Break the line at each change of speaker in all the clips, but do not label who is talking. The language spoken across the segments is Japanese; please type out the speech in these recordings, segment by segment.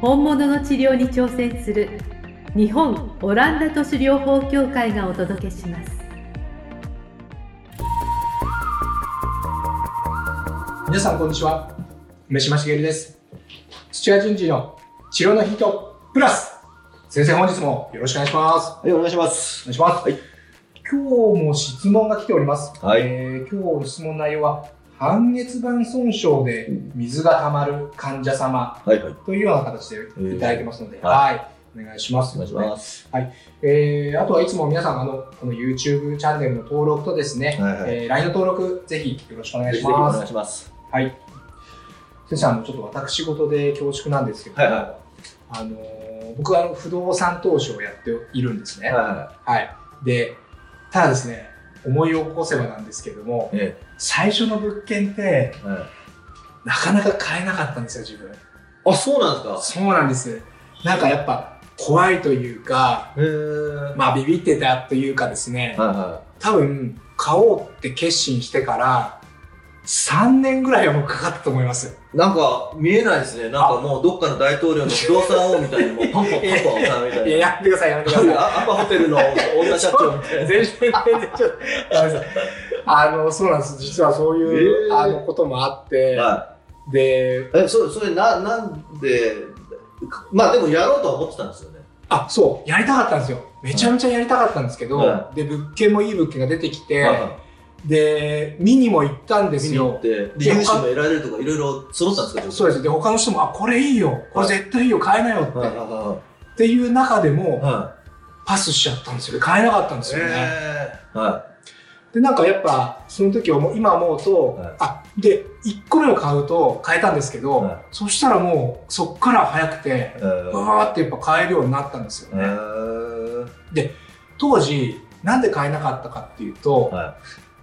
本物の治療に挑戦する日本オランダ都市療法協会がお届けします。
皆さんこんにちは。梅島茂です。土屋順次の治療のヒントプラス。先生本日もよろしくお願いします。
はい、お願いします。
お願いします、
はい。
今日も質問が来ております、
はい。
えー今日の質問内容は半月板損傷で水が溜まる患者様
はい、はい。
というような形でいただいてますので、
ー
はい、お願いします
お願いします。
えーあとはいつも皆さんあのこの YouTube チャンネルの登録とですね、
はいはい
えー LINE の登録ぜひよろしくお願いします
願いします。
はい。先生、あの、ちょっと私事で恐縮なんですけど、
はいは
あのー、僕はあの不動産投資をやっているんですね。
は
はい。で、ただですね、思い起こせばなんですけども
い、はい。え
最初の物件って、
え。はい。
なかなか買えなかったんですよ、自分。
あ、そうなんですか？
そうなんです。なんかやっぱ、怖いというか、まあ、ビビってたというかですね
い、は
多分、買おうって決心してから、3年ぐらいはもうかかったと思います。
い。なんか、見えないですね。なんかもう、どっかの大統領の不動産王みたいに、もう、パンパンパンパンさんみたいな。
いや、やめてください、やめてください。
アパホテルの女社長みたいな。
全然、全然、ちょっと、あの、そうなんです。実はそういう、
えー
あの、こともあって、
は
で、
い。え、そそれ、な、なんで、まあでもやろうとは思ってたんですよね。
あ、そう、やりたかったんですよ。めちゃめちゃやりたかったんですけど、
は
で、物件もいい物件が出てきて、
はいはい
で、見にも行ったんですよ。
見に行って、で、融資も得られるとか、いろいろ揃ったんですか
そうです。で、他の人も、あ、これいいよ。これ絶対いいよ。買えなよって。
はいは
っていう中でも、
いはい。は
パスしちゃったんですよ。買えなかったんで
い。
すよね。
えーは
で、なんかやっぱ、その時思う今思うと、
はい
あ、で、1個目を買うと買えたんですけど、
はい
そしたらもう、そっから早くて、わーってやっぱ買えるようになったんですよ
え
ね。
ー
当時、なんで買えなかったかっていうと、
は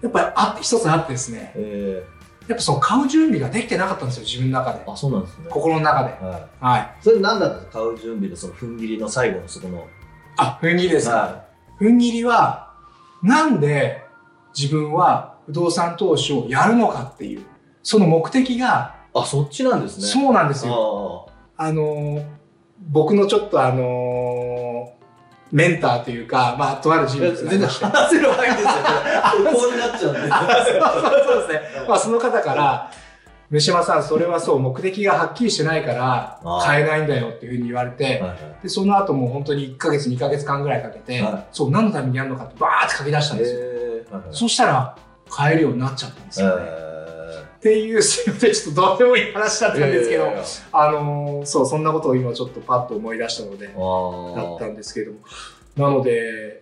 やっぱりあ一つあってですね、
え
やっぱその買う準備ができてなかったんですよ、自分の中で
ー、。あ、そうなんですね。
心の中で。
は
はい。
い。それ何だったんですか買う準備でその踏ん切りの最後のそこの。
あ、踏ん切りですか。
は
踏ん切りは、なんで自分は不動産投資をやるのかっていう、その目的が、
い。あ、そっちなんですね。
そうなんですよ。
あ
あのー僕のちょっとあのーメンターというか、まあ、とある
あ。
人物
全然話せる範囲ですよ。こうなっちゃうんで。
あそうですね。まあ、その方から、飯島さん、それはそう、目的がはっきりしてないから買えないんだよっていうふうに言われて、で、その後もう本当に1ヶ月、2ヶ月間ぐらいかけて、
はい
そう、何のためにやるのかってバーって書き出したんですよ。
えーはいはい
そしたら、買えるようになっちゃったんですよね。ていう、すいません、ちょっとどうでもいい話だったんですけど、あのーそう、そんなことを今ちょっとパッと思い出したので、
ー
だったんですけれども。なので、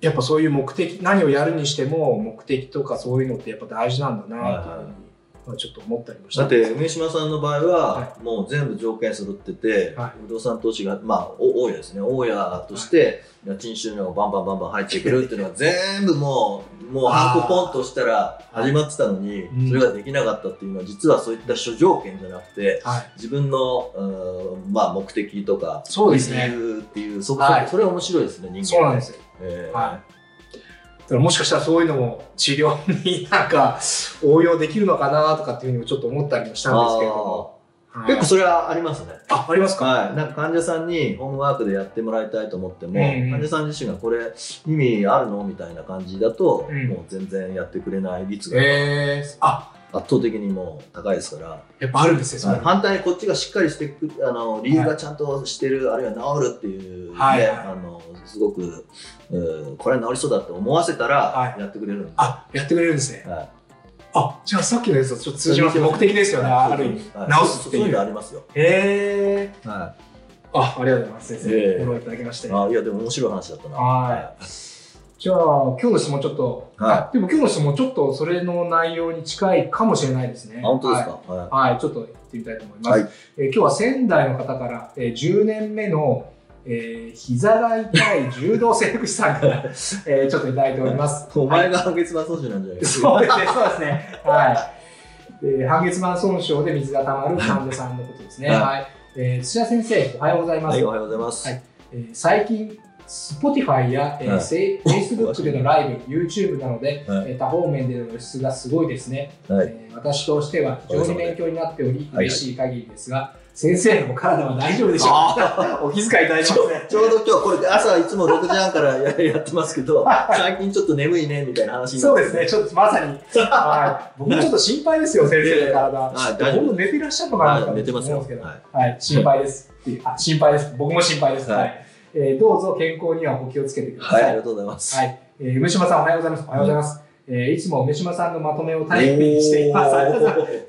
やっぱそういう目的、何をやるにしても目的とかそういうのってやっぱ大事なんだなっていうふうに、まあ、ちょっと思ったりもした
だって梅島さんの場合は、
は
もう全部条件揃ってて、
はい。
不動産投資がまあお大家ですね。大家として家賃収入がバンバンバンバン入ってくるっていうのが全部もう もうハンコポンとしたら始まってたのに、
うん。
それができなかったっていうのは実はそういった諸条件じゃなくて
はい。
自分の、うんまあ、目的とか
そうですね。
理由っていうそこ、
はい。
それは面白いですね人間
そうなんですよ。
えー。
はい。だからもしかしたらそういうのも治療になんか 応用できるのかなとかっていうふうにもちょっと思ったりもしたんですけれども。はい。
結構それはありますね。
あ、ありますか？
はい、なんか患者さんにホームワークでやってもらいたいと思っても、
うん。
患者さん自身がこれ意味あるの？みたいな感じだと、
うん。
もう全然やってくれない率が。
えー、あ、
圧倒的にもう高いですから、
やっぱあるんですね、そうい
反対にこっちがしっかりしてくあの理由がちゃんとしてる、あるいは治るっていう、ね
はいはい
あのすごく、うんこれは治りそうだって思わせたら、
はい
やってくれるんで、
あ、やってくれるんですね。
はい
あ、じゃあさっきのやつとちょっと通じます。目的ですよね、
はい
ある意味。
はい
直すって
そういう
いう。
のありますよ。
へー。
は
あ、ありがとうございます、先生。
ええ
フォローいただきまして。
い、あいやでも面白い話だったな。
はいじゃあ、今日の質問ちょっと、
はい
あでも今日の質問ちょっとそれの内容に近いかもしれないですね。
あ本当ですか、はい
はい、はい、ちょっと行ってみたいと思います。
はい
えー今日は仙台の方から、えー10年目の、えー膝が痛い柔道整復師さんから、えーちょっといただいております。
お前が半月板損傷なんじゃない？ですか
そうですね、そうですね。はい。で半月板損傷で水が溜まる患者さんのことですね。
はい
はい。えー土屋先生、おはようございます。
はい、おはようございます。
はいえー最近、Spotify や、えー
はい。
Facebook でのライブ、YouTube なので、
はい。
えー多方面での露出がすごいですね、
はい。
えー私としては非常に勉強になっており、
はい。
嬉しい限りですが、先生のお体は大丈夫でしょうか？お気遣いいただいてますね。
ちょうど今日これ朝いつも6時半からややってますけど、最近ちょっと眠いねみたいな話になって。
そうですね、ちょっとまさに、はい、僕もちょっと心配ですよ、先生の体。
はい大丈夫
本当寝てらっしゃるのかなと
はい寝てますよ。
思うんですけど、
は
はい、心配ですっていう。あ、心配です。僕も心配です。
はい。
はいえーどうぞ健康にはお気をつけてくださ
はい、
い。
ありがとうございます。
はい。えー梅島さんおはようございます。おはようございます。えーいつも梅島さんのまとめを頼りにしています。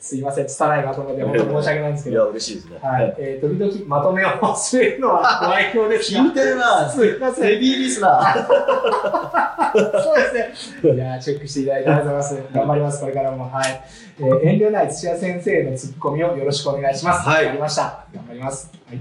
す すいません、拙いまとめで本当に申し訳ないんですけ
いや、
ど。
嬉しいですね。
はい。えー時々まとめを忘れるのはご愛嬌ですが。
聞いてるな
すいません。
ヘビーリスナー。
そうですね。いやーチェックしていただいてありがとうございます。頑張ります、これからも。はい。えー遠慮ない土屋先生のツッコミをよろしくお願いします。
はい
わかりました。頑張ります。はい。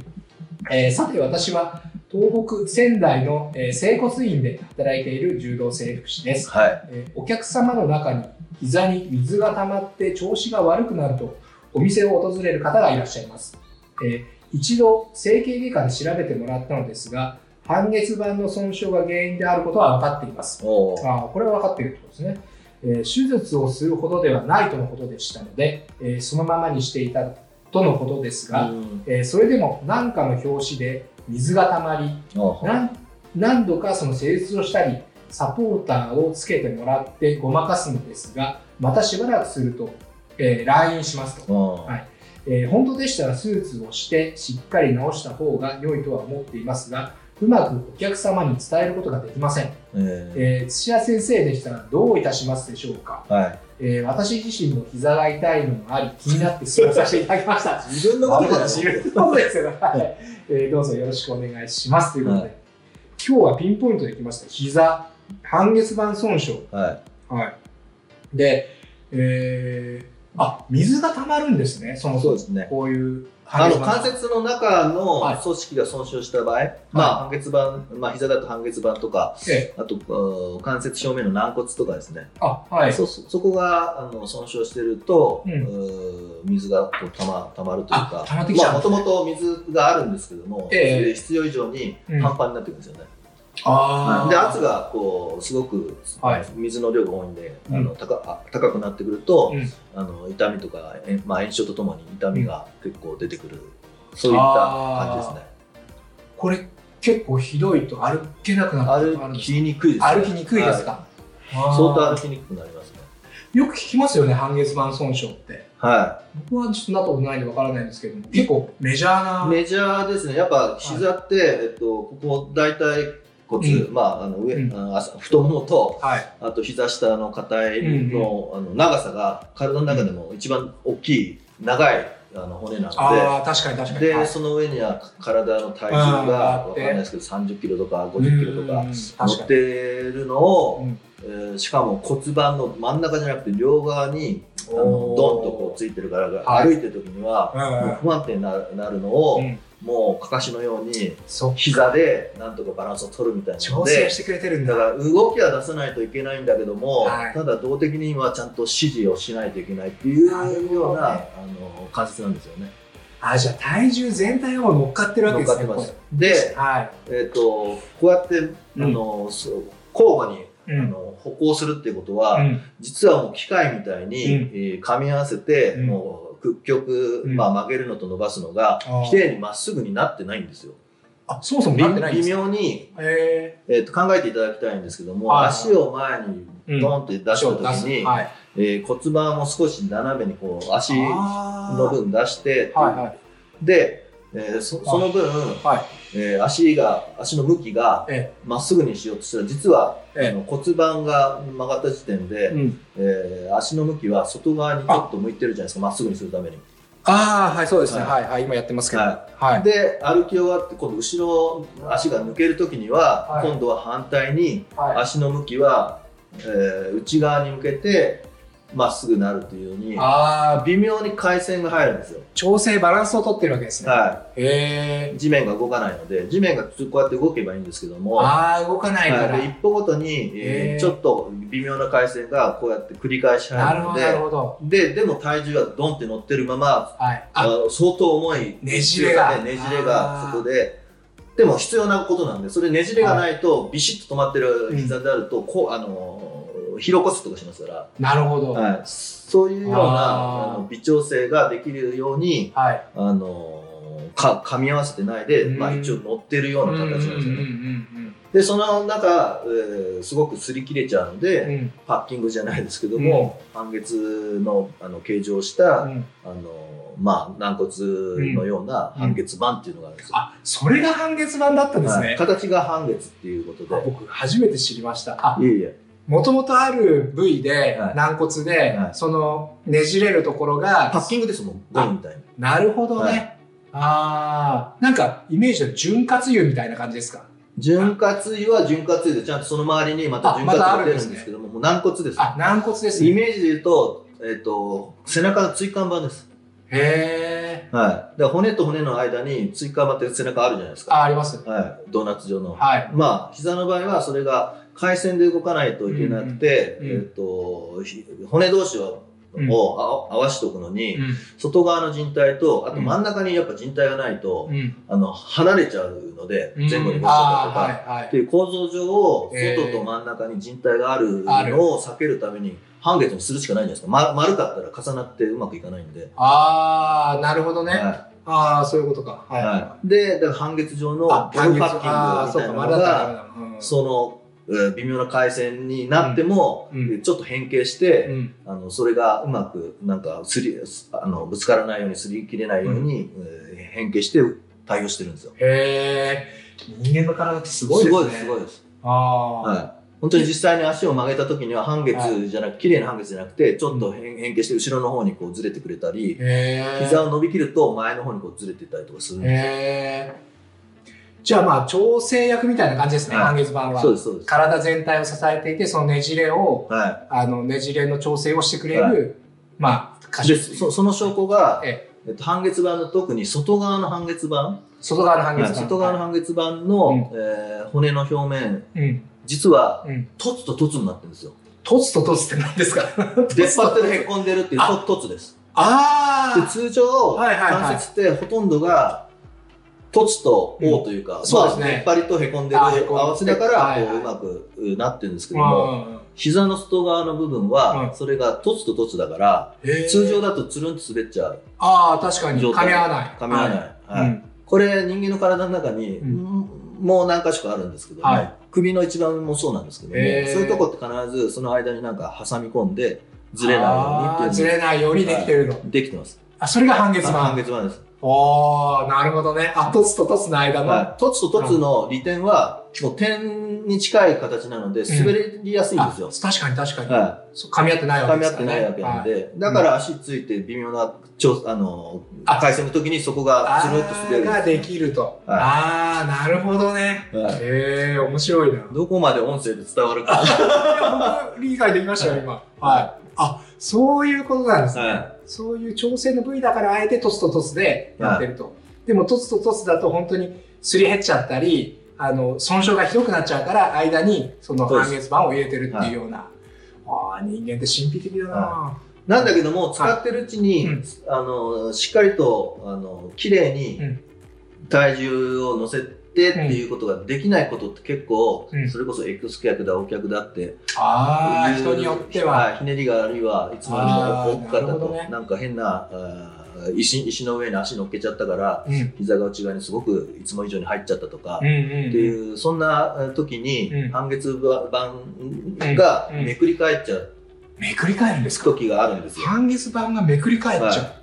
えーさて、私は東北仙台の、えー整骨院で働いている柔道整復師です。
はい。
えーお客様の中に膝に水が溜まって調子が悪くなるとお店を訪れる方がいらっしゃいます、えー一度整形外科で調べてもらったのですが半月板の損傷が原因であることは分かっています。あーこれは分かっているってことですね、えー手術をするほどではないとのことでしたので、えーそのままにしていたとのことですが、
うん。
えーそれでも何かの拍子で水が溜まり何何度かその施術をしたりサポーターをつけてもらってごまかすのですがまたしばらくすると、えー来院しますと、はい。えー本当でしたら手術をしてしっかり治した方が良いとは思っていますがうまくお客様に伝えることができません、
え
えー土屋先生でしたらどういたしますでしょうか、
ーはい。
えー私自身も膝が痛いのもあり気になって質問させていただきました
自分のことじゃない
自分のことですよね。はいえーどうぞよろしくお願いしますということで、
はい
今日はピンポイントできました。膝、半月板損傷。
はい。
はい。で、えーあ、水が溜まるんですね、そもそも。
そうですね。
こういう
あの
板
関節の中の
はい。
組織が損傷した場合、まあ半月板、まあ膝だと半月板とか、
え
あとうん関節正面の軟骨とかですね、
あ、はい。
そそそこがあの損傷してると、
うん。
水がこうたまたまるというか。
あ、溜まってきちゃう。
もともと水があるんですけども、
ええ。
必要以上に
うん。
パンパンになってくるんですよね。
あー
で圧がこうすごく
はい
水の量が多いんで、
うん
あの高あ高くなってくると、
うん
あの痛みとか、えまあ、炎症とともに痛みが結構出てくる、そういった感じですね。
これ結構ひどいと歩けなくなる
歩きにくいですね。
歩きにくいですか、
はい相当歩きにくくなりますね。
よく聞きますよね、半月板損傷って。
は
僕はちょっとなったことないんでわからないんですけども、結構メジャーな。
い。メジャーですね。やっぱ膝って、えっと、ここ大腿骨、
う
まあ、あの上、
うん。
あ太ももと、
はい。
あと膝下の硬いの,、あの長さが体の中でも一番大きい、長いあの骨なので、
ああ、確かに確かに。
で、
はい。
その上には体の体重
あ
が
ー
わかんないですけど30キロとか50キロとか
うん
乗ってるのを、
に。
えーしかも骨盤の真ん中じゃなくて両側にあのドンとこうついてるから
はい。
歩いてる時にはもう不安定になるなるのを、
うん
もうかかしのように。膝でなんとかバランスを取るみたいなの
調
で
整してくれてるんだ。
だから動きは出さないといけないんだけども、
はい
ただ動的にはちゃんと指示をしないといけないっていうような、あの関節なんですよね。
あ、じゃあ体重全体がもう乗っかってるわけですね。
乗っかってますで、
はい。
えっとこうやってあの、そう交互に
うん
あの歩行するっていうことは、
うん
実はもう機械みたいに、
うん
えー噛み合わせて、
うん
もう屈曲、
うん。
まあ、曲げるのと伸ばすのが
あー。
綺麗にまっすぐになってないんですよ。
あ、そもそも
微妙に、
へ
えー、と考えていただきたいんですけども、
はい。
足を前に
うん
ドンって出した時に、
はい。
えー骨盤を少し斜めにこう足の分出して、
はいはい。
で、えーそその分、
はい。
えー足が足の向きが
え
まっすぐにしようとしたら実は、
ええ
あの骨盤が曲がった時点で、
え。うん。
えー足の向きは外側にちょっと向いてるじゃないですかまっすぐにするために
ああ、はい、そうですね。
は
はい、はい、今やってますけど。
は
はい。
で歩き終わって今度後ろ足が抜ける時には、
はい
今度は反対に
はい。
足の向きは、えー内側に向けてまっすぐなるというように
ああ、
微妙に回線が入るんですよ、
調整バランスをとってるわけですね。
は
へえ
い、。地面が動かないので地面がこうやって動けばいいんですけども
ああ、動かないから。
はいで一歩ごとに、えーちょっと微妙な回線がこうやって繰り返し入るので
なるほど。
ででも体重はドンって乗ってるまま
はい。
あ
あ、
の相当重い
ねじれが
ねじれがそこででも必要なことなんでそれねじれがないとビシッと止まってる膝であると、こうあの疲労骨折とかしますから、
なるほど。はい。
はい、そういうような
あ
の微調整ができるようにあのか噛み合わせてないで、
うん
まあ、一応乗ってるような形なんですよね。
うんうんうん
でその中、えーすごく擦り切れちゃうので、
うんうん
パッキングじゃないですけども、半月のあの形状をした、
うんうん
あのまあ軟骨のような半月板っていうのがあるんですよ。
あ、それが半月板だったんですね。
はい形が半月っていうことで。
あ僕、初めて知りました。あ、
いえいえ。
もともとある部位で、
はい
軟骨で、
はい
そのねじれるところが、
パッキングですもん、ゴムみたいに。
なるほどね。
はい
ああ、なんかイメージは潤滑油みたいな感じですか？
潤滑油は潤滑油で、ちゃんとその周りにまた潤滑油が出
るんです
けども、もう軟骨です。
あ、軟骨ですね。
イメージで言うと、えっ、と、背中の椎間板です。
へえ。
はい。だから骨と骨の間に椎間板って背中あるじゃないですか。
あ、あります。
はい。ドーナツ状の。
はい。
まあ、膝の場合はそれが回線で動かないといけなくて、
うんうんうん
えっ、と、ひ骨同士を、
うん
をあ合わせておくのに、
うん。
外側の靭帯と、あと真ん中にやっぱ靭帯がないと、
うん。
あの、離れちゃうので、
うん
前後に動いちゃったりとか。っていう構造上を、
えー
外と真ん中に靭帯があるのを避けるために、半月にするしかないんじゃないですか。ま、丸かったら重なってうまくいかないんで。
ああ、なるほどね。
は
ああ、そういうことか。
い。
はい。
はい。で、だから半月状のゴム
あ、
パッキングみたいなのが、
だ。うん
その、えー微妙な回線になっても、ちょっと変形して、
うん。
あの、それがうまく、なんか、すり、あの、ぶつからないように、すり切れないように、えー変形して対応してるんですよ。
へえ。人間の体ってすごいですね。
すごいです、すごいです。
ああ。
はい。本当に実際に足を曲げた時には半月じゃなく、綺麗な半月じゃなくて、ちょっと変変形して後ろの方にこうずれてくれたり。膝を伸びきると前の方にこうずれてたりとかするんですよ。
じゃあまあ調整役みたいな感じですね、
はい
半月板は。
そうです、そうです。
体全体を支えていて、そのねじれを、
は
あのねじれの調整をしてくれる、
は
まあ、
い。で、
箇所
そその証拠が、
え
えっと、半月板の特に外側の半月板、
外側の半月板。
はい外側の半月板の、えー骨の表面、
うん。
実は、
うん。
トツとトツになってるんですよ。
トツとトツって何ですか？
出っ張ってるへこんでるっていう
あ
トトツです。
あ
で通常、
はいはいはい
関節ってほとんどが、トツと王というか、
そうですね
まあ、出っ張りとへこんでる合わせだから、こううまくうなってるんですけど
あ。
も、
うんうんうん
膝の外側の部分は、
うん
それがトツとトツだから、通常だとつるんと滑っちゃう。
ああ、確かに。噛み合わない。
噛み合わない。はい
うん
これ、人間の体の中に、
うん
もう何箇所かあるんですけども、
はい
首の一番もそうなんですけども、そういうとこって必ずその間になんか挟み込んで、ずれないようにっていう
れないようにできてるの。
できてます。
あ、それが半月
半
板。
月板です。
おー、なるほどね。あ、トツとトツの間の。
はい、とトツの利点は、もう点に近い形なので、滑りやすいんですよ。
あ確かに確かに。
は
そう噛み合ってない
い。
わけ
噛み合って。ないわけなんで、
はい
だから足ついて微妙な調あの
あ
回線の時にそこがつるっと滑るんです
あーができると。
はい
ああ、なるほどね。
はい
へえ、面白いな。い
どこまで音声で伝わるか。
や、僕、理解できましたよ、今。はい。あ、そういうことなんですね。
は
そういう調整の部位だから、あえてトツとトツでやってると。でも、トツとトツだと本当にすり減っちゃったり、あの、損傷がひどくなっちゃうから、間にその半月板を入れてるっていうような。ああ、人間って神秘的だな。
なんだけども、使ってるうちに、
うん
あの、しっかりと、あの、綺麗に
うん
体重を乗せてっていうことができないことって結構、
うん
それこそ X 脚だ、O 脚だって、
ああ、
いう
人によっては。
いひねりがあるいはいつもより
あー
も大きかったと、
ね
なんか変な、あー石石の上に足乗っけちゃったから、
うん。
膝が内側にすごくいつも以上に入っちゃったとか、
うんうんうん。
っていう、そんなえー時に
うん
半月板が
うん
めくり返っちゃう
めくり返るんですか？
時があるんですよ。
半月板がめくり返っちゃう。あー
で、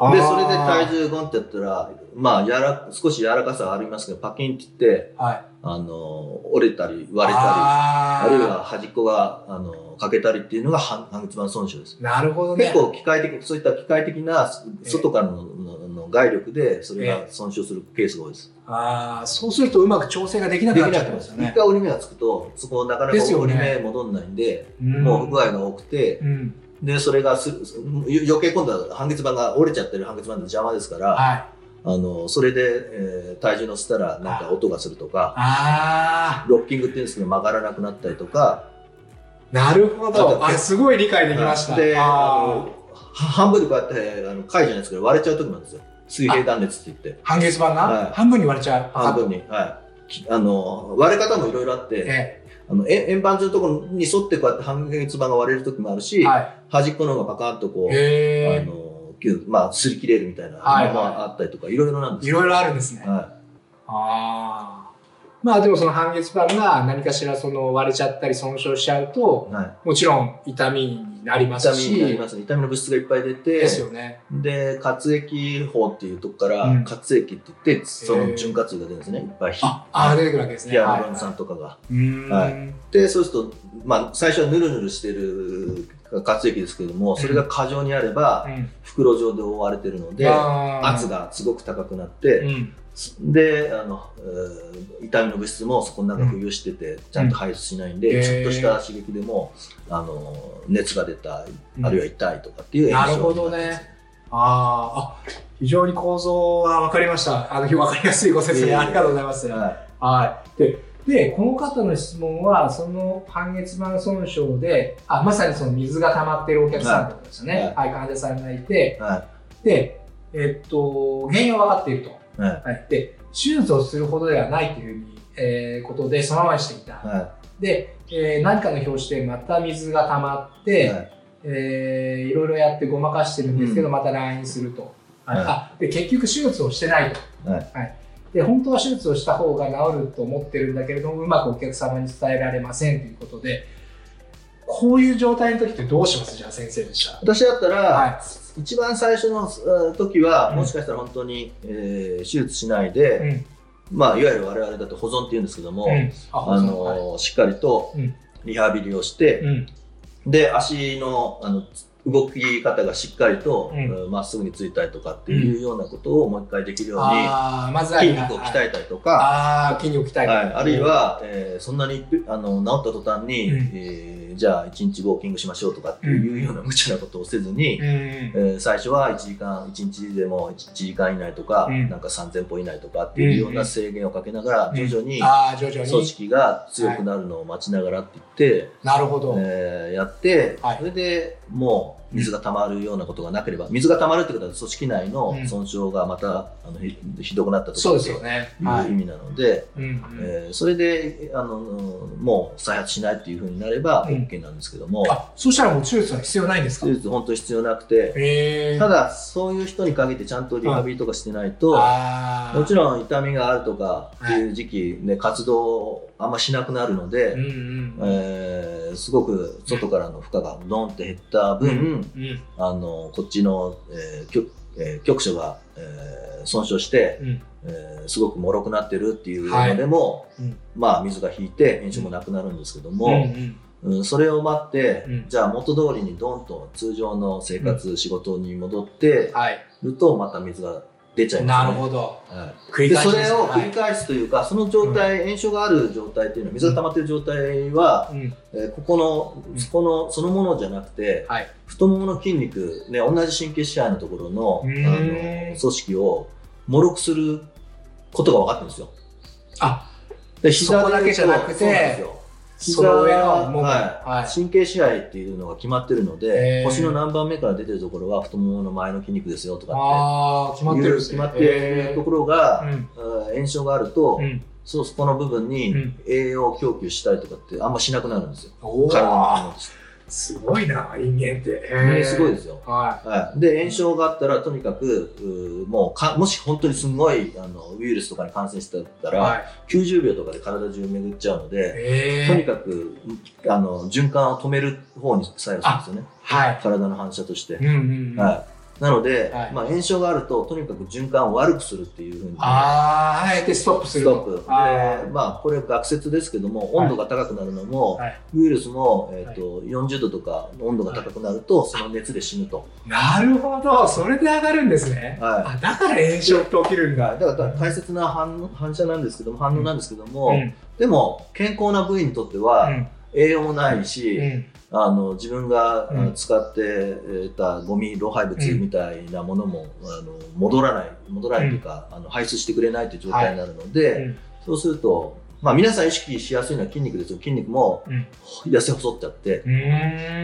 それで体重ゴンってやったら、まあ、やら、少し柔らかさはありますけど、パキンって言って、
はい。
あの、折れたり割れたり、
あ
るいは端っこが、あの、かけたりっていうのが半半月板損傷です。
なるほどね。
結構機械的、そういった機械的な外からののの外力でそれが損傷するケースが多いです。
ああ、そうするとうまく調整ができなく
で
なっちゃってまよね。
回折り目がつくと、そこなかなか折り目戻んないんで、
うん
もう不具合が多くて、
うん。
で、それがす余計今度は半月板が折れちゃってる半月板で邪魔ですから、
はい。
あの、それで、えー体重乗せたらなんか音がするとか、
ああ、
ロッキングっていうんですけど曲がらなくなったりとか、
なるほ
あ
ど。
と
あ、すごい理解できました。
で、半分でこうやって、あの、貝じゃないですけど割れちゃう時もあるんですよ。水平断裂って言って、
ー半月板が、
はい
半分に割れちゃう。
半分に。はい。きあの、割れ方もいろいろあって、
え
あの、え円盤状のところに沿ってこうやって半月板が割れる時もあるし、
えは
端っこの方がパカッとこ
い。
う。あの、まあ、擦り切れるみたいな
はい
のもあったりとか、いろいろなんですよ
いろいろあるんですね。
は
ああ。まあでもその半月板が何かしらその割れちゃったり損傷しちゃうと
い。、はい。
もちろん痛みになります
痛みになり
し、
ますね。痛みの物質がいっぱい出て、
ですよね。
で、活液法っていうとこから、
うん
活液って言って、その潤滑油が出るんですね。いっぱい。
あ、あ出てくるわけですね。
ヒアルロン
はい
酸とかが。はいで、そうすると、まあ、最初はヌルヌルしてる活液ですけれども、それが過剰にあれば、
うん
袋状で覆われてるので、圧がすごく高くなっ
う
て、
ん。
で、あの、えー痛みの物質もそこの中浮遊してて、ちゃんと排出しないんで、
うん
ちょっとした刺激でも、あの、熱が出た、
うん
あるいは痛いとかっていう
なるほどね。あーあ、非常に構造は分かりました。あの、分かりやすいご説明ありがとうございます。
は
はい。で、で、この方の質問は、その半月板損傷で、あ、まさにその水が溜まってるお客さんってことですよね。はい、患者さんがいて、
い。は
で、えっと、原因は分かっていると。
い。はい。
はい。で、手術をするほどではないというふうに、えーことで、そのままにしていた。
は
で、えー何かの拍子でまた水が溜まって、
い。はい
えーいろいろやってごまかしてるんですけど、
うん
また来院すると。はい
はい
あで結局手術をしてないと。
はい
で本当は手術をした方が治ると思ってるんだけれどもうまくお客様に伝えられませんということでこういう状態の時ってどうします？じゃあ先生でした。
私だったら、
は
一番最初のうん時は、
うん。
もしかしたら本当に、えー手術しないで、
うん。
まあ、いわゆる我々だと保存っていうんですけども、
うん。あ
あの
はい。
しっかりと
うん。
リハビリをして、
うん。
で足のあの動き方がしっかりとま、っすぐについたりとかっていうようなことをもう一回できるように、筋肉を鍛えたりとか、
筋肉鍛え
はい、あるい、は、えーそんなにあの治った途端に、
うん。
えーじゃあ1日ウォーキングしましょうとかっていうような無茶なことをせずに、
うん。
えー最初は1時間1日でも1時間以内とか、
うん。
なんか3000歩以内とかっていうような制限をかけながら、徐々に
ああ徐々に。
組織が強くなるのを待ちながらって言って、
なるほど、
えーやって、
はい。
それでもう水が溜まるようなことがなければ、水が溜まるってことは組織内の
うん。
損傷がまた、あのひひどくなったとか
そう
っていう
ですよね。はい、
意味なので、えーそれであのもう再発しないっていうふうになれば
うん。
OK なんですけども、
あそしたらもう手術は必要ないんですか？
手術本当に必要なくて、ただそういう人に限ってちゃんとリハビリとかしてないと、もちろん痛みがあるとかっていう時期で活動をあんましなくなるので、えーすごく外からの負荷がドンって減った分、
うん。
あのこっちの、えー局えー局所が、えー損傷して、
うん。
えーすごく脆くなってるっていうのでも、
はいうん。
まあ水が引いて炎症もなくなるんですけど
うん。
も、
うん。
うんそれを待って、
うん。
じゃあ元通りにドンと通常の生活、仕事に戻って
はい。
るとまた水が出ちゃいますね。
なるほど。
はい。でそれを繰り返すというか、その状態、炎症がある状態っていうのは水が溜まってる状態は、
はいうん。
えーここの
うん。
そこのそのものじゃなくて、
はい。
太ももの筋肉、ね、同じ神経支配のところのあの組織を脆くすることが分かってるんですよ。
あ
で
そこだけじゃなくて
そ
の上のもも
はい。
はい。
神経支配っていうのが決まってるの
へ
で
ー。
腰の何番目から出てるところは太ももの前の筋肉ですよとか
ああ決まってる。ね
決まってるところが、
うん。
うん炎症があると、
うん。
そうそこの部分に
うん。
栄養供給したりとかってあんましなくなるんですよ。
お
体の
すごいな人間って。
本当にすごいですよ。
は
はい、で炎症があったらとにかくうーもうかもし本当にすごいあのウイルスとかに感染してたら、
いはい。
90秒とかで体中巡っちゃうので、
え
とにかくあの循環を止める方に作用するんですよね。
はい。
体の反射として、
うんうんうん。
はなので、
はい。
まあ、炎症があるととにかく循環を悪くするっていうふうに
ああ、あえてストップする
ストップ。でまあこれ学説ですけども温度が高くなるのも、
はい。
ウイルスも、えーと40度とか温度が高くなるとその熱で死ぬと、
なるほど。それで上がるんですね。
はい。
あだから炎症って起きるんだ。
だから大切な反反射なんですけども反応なんですけども、
うん。
でも健康な部位にとっては、
うん
栄養もないし、
うん。
あの自分が、使ってたゴミ老廃物みたいなものも、あの戻らない戻らないというか、あの排出してくれないという状態になるので、
うん
そうすると、まあ、皆さん意識しやすいのは筋肉ですよ。筋肉も
うん。
痩せ細っちゃって、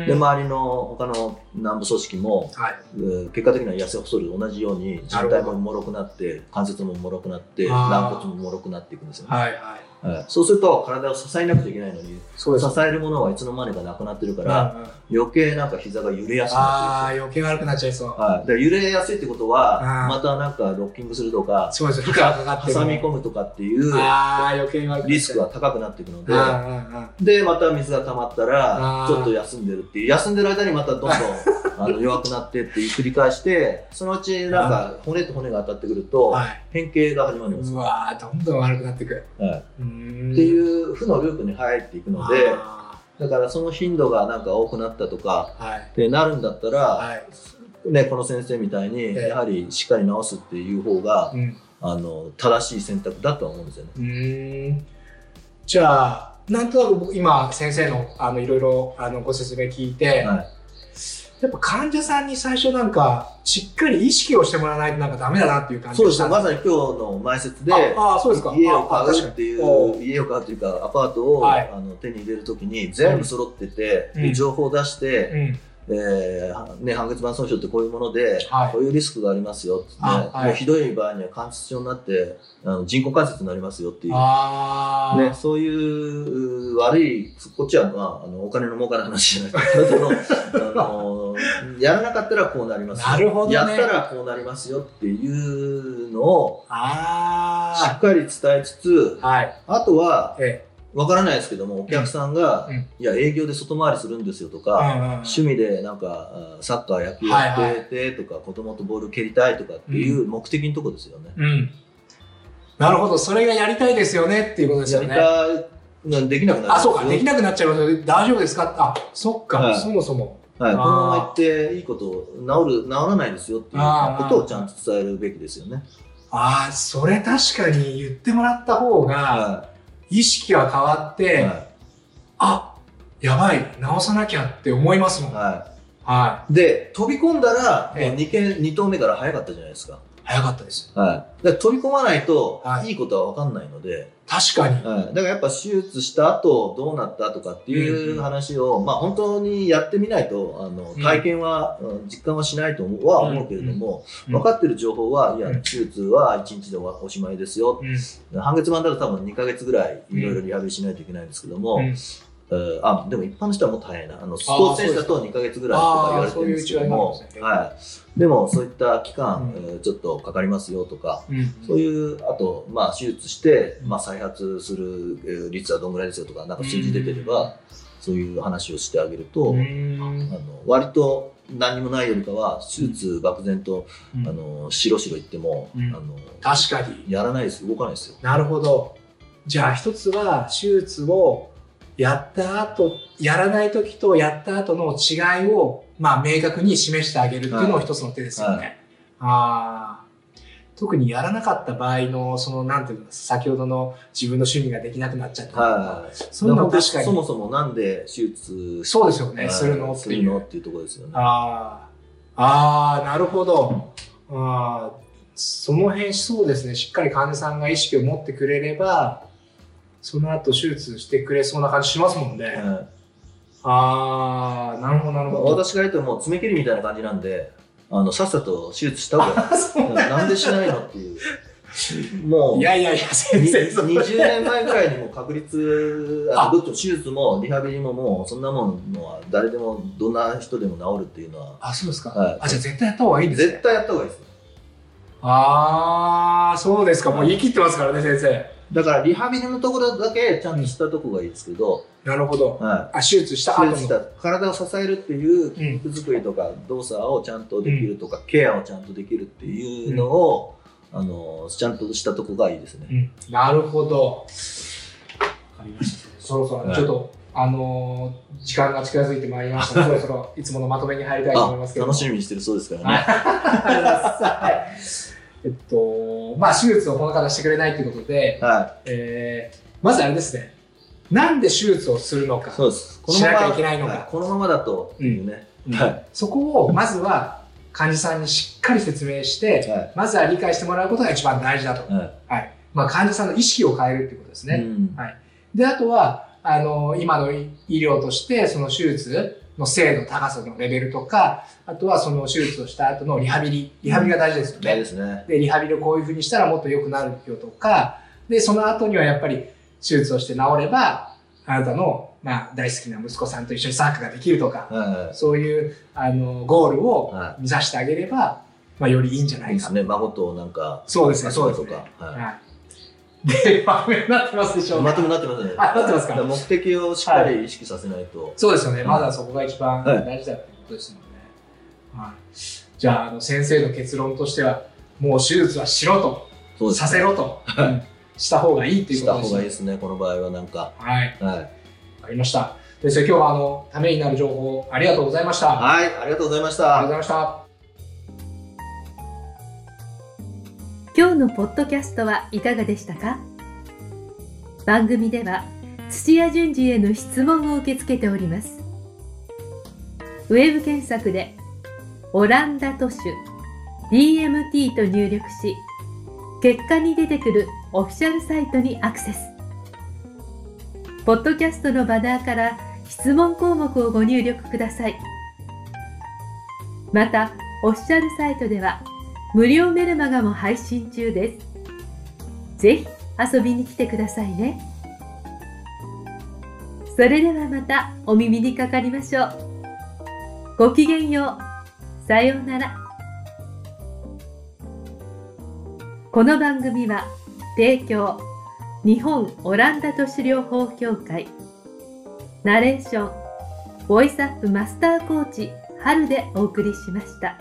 で周りの他の軟部組織も、
はい。
うん結果的には痩せ細る同じように人体も脆くなって関節も脆くなって軟骨も脆くなっていくんですよね、
はいはい。
はいそうすると体を支えなくちゃいけないのに支えるものはいつの間にかなくなってるから、
うん。うん
余計なんか膝が揺れやすくな
ああ、
ってるんですよ
余計悪くなっちゃいそう。
はい、だから揺れやすいってことはまたなんかロッキングするとか
そうです。負荷がかかって
挟み
む。
込むとかっていうリスクが高くなっていくのででまた水が溜まったらちょっと休んでるっていう休んでる間にまたどんどん あの弱くなってっていう繰り返してそのうちなんか骨と骨が当たってくると
はい。
変形が始まります、
うわーどんどん悪くなっていく。
はい、っていう負のループに入っていくので
あ
だからその頻度がなんか多くなったとか
ーはい。
ってなるんだったら、
はい。
ね、この先生みたいに
ええ
やはりしっかり治すっていう方が、
うん。
あの正しい選択だとは思うんですよね。
じゃあ、なんとなく僕今先生のあのいろいろあのご説明聞いて、
はい
やっぱ患者さんに最初なんかしっかり意識をしてもらわないとなんかダメだなっていう感じ
そうですね、まさに今日の前説で、
ああそうですか。
家を買うってい
お
う、家を買うというか、アパートを、
はい。
あの手に入れるときに全部揃ってて、
うん。
で情報を出して、
うん
えーね、半月板損傷ってこういうもので、
はい。
こういうリスクがありますよって、ね。
あはい。
もうひどい場合には関節症になってあの人工関節になりますよっていう。ね、そういうう悪い、こっちは、まあ、あのお金の儲かる話じゃなくて、体 のあのやらなかったらこうなりますよ。
なるほどね。
やったらこうなりますよっていうのをし
あ
っかり伝えつつ、
あはい。
あとは、
え
わからないですけども、お客さんが、
うん。
いや、営業で外回りするんですよとか、
うんうんうん。
趣味でなんかあサッカー野球やっててとか、子供とボール蹴りたいとかっていう目的のとこですよね。
うん。なるほど。それがやりたいですよねっていうことです
やり
よね
たいなできなくなる。
あそうか。でき
な
なくなっちゃいますよ大丈夫ですか？あそっか、
はい。
そもそも。
はい、このまま行っていいこと治る治らないですよっていうことをちゃんと伝えるべきですよね。
ああそれ確かに言ってもらった方が
は
意識が変わって、
い。は
あやばい直さなきゃって思いますもん。
い
はい、
はい、で飛び込んだら
ええ。
もう 2, 件2投目から早かったじゃないですか。
早かったです。
はい、だから飛び込まないと
はい。
いいことは分かんないので、
確かに。
はい、だからやっぱ手術した後どうなったとかっていう話を、まあ本当にやってみないとあの
うん。
体験は、うん実感はしないとは思うけれども、
うん。
分かってる情報はいや
うん
手術は1日でおおしまいですよ、
うん。
半月板だと多分2ヶ月ぐらいいろいろリハビリしないといけないんですけども、あでも一般の人はもっと早いな。あのスポーツ選手だと2ヶ月ぐらいとか言われてるんですけども。はい、でもそういった期間、
うん。
えーちょっとかかりますよとか、
うん。
そういう、あと、まあ、手術して、まあ、再発するえー率はどんぐらいですよとか、なんか数字出てれば、そういう話をしてあげると、
うん。
あの割と何もないよりかは、手術漠然と、
うん。
あの、白白言っても、
うん。
あの、
確かに。
やらないです、動かないですよ。
なるほど。じゃあ一つは手術をやった後やらない時とやった後の違いをまあ明確に示してあげるっていうのも一つの手ですよね、ああ特にやらなかった場合のそのなんていうの先ほどの自分の趣味ができなくなっちゃったとか、
はい。
そういうの確かに。
そもそもなんで手術
そうですよね
はい。
するのって
する
いう
のっていうところですよね。
ああああなるほど。ああその辺そうですね。しっかり患者さんが意識を持ってくれればその後手術してくれそうな感じしますもんね、
はい
ああなるほどなるほど。
私が言うともう爪切りみたいな感じなんで、あの、さっさと手術した方がいい。なんでしないのっていう。もう、
いやいやいや先
に
生そんな
20年前ぐらいにも確率、あ
あ。
どっちも手術もリハビリももうそんなもんのは誰でもどんな人でも治るっていうのは。
あそうですか、
はい。
あじゃあ絶対やった方がいいんですね。
絶対やった方がいいです。
ああそうですか。もう言い切ってますからね先生
だからリハビリのところだけちゃんとしたとこがいいですけど、
なるほど。
は
あ、手術した
い、
後の。
手術した体を支えるっていう
うん
肉作りとか動作をちゃんとできるとか、ケアをちゃんとできるっていうのを、あのちゃんとしたとこがいいですね。
うんなるほど。わかりました。そろそろ、
はい
ちょっと、あのー時間が近づいてまいりました そろそろいつものまとめに入りたいと思いますけども。
楽しみにしてるそうですからね。
はい。えっと、まあ、手術をこの方してくれないということで、
は
えー、まずあれですね。なんで手術をするのか
い、。そうです。
しなきゃいけないのか
はいこのままだとっていうね。は
そこを、まずは、患者さんにしっかり説明して、
い。は
まずは理解してもらうことが一番大事だと。
い。は
はい。まあ、患者さんの意識を変えるっていうことです
い。
ね。
うん
で、あとは、あの、今の医療として、その手術の精度、高さのレベルとか、あとはその手術をした後のリハビリ。リハビリが大事ですよね。
大事ですね。
で、リハビリをこういう風にしたらもっと良くなるよとか、で、その後にはやっぱり手術をして治れば、あなたの、まあ、大好きな息子さんと一緒にサークができるとか、
は
そういう、あの、ゴールを目指してあげれば、まあ、よりいいんじゃ
い。
ないか
ですね。孫となんか、
そうですね、そうですね。
とか。は
はい。で、まとめになってますでしょ
い。
うか
まとめになってますね。
あなってますか
目的をしっかり意識させないと。
そうですよね。
はい
まだそこが一番
はい
大事だってことですもんね。はい。じゃあ、あの、先生の結論としては、もう手術はしろと、
そうです
させろと、うんした方がいいっていう
した
ことですね
方がいいですね。この場合はなんか。
はい。
はい。
わかりました。で、それ今日はあの、ためになる情報ありがとうございました。あ
はい。ありがとうございまし
りがとうご
た。
ざいました。
今日のポッドキャストはいかがでしたか？番組では土屋順次への質問を受け付けております。ウェブ検索で「オランダ都市 DMT」と入力し結果に出てくるオフィシャルサイトにアクセス。ポッドキャストのバナーから質問項目をご入力ください。またオフィシャルサイトでは無料メルマガも配信中です。ぜひ遊びに来てくださいね。それではまたお耳にかかりましょう。ごきげんよう。さようなら。この番組は提供日本オランダ都市療法協会ナレーションボイスアップマスターコーチ春でお送りしました。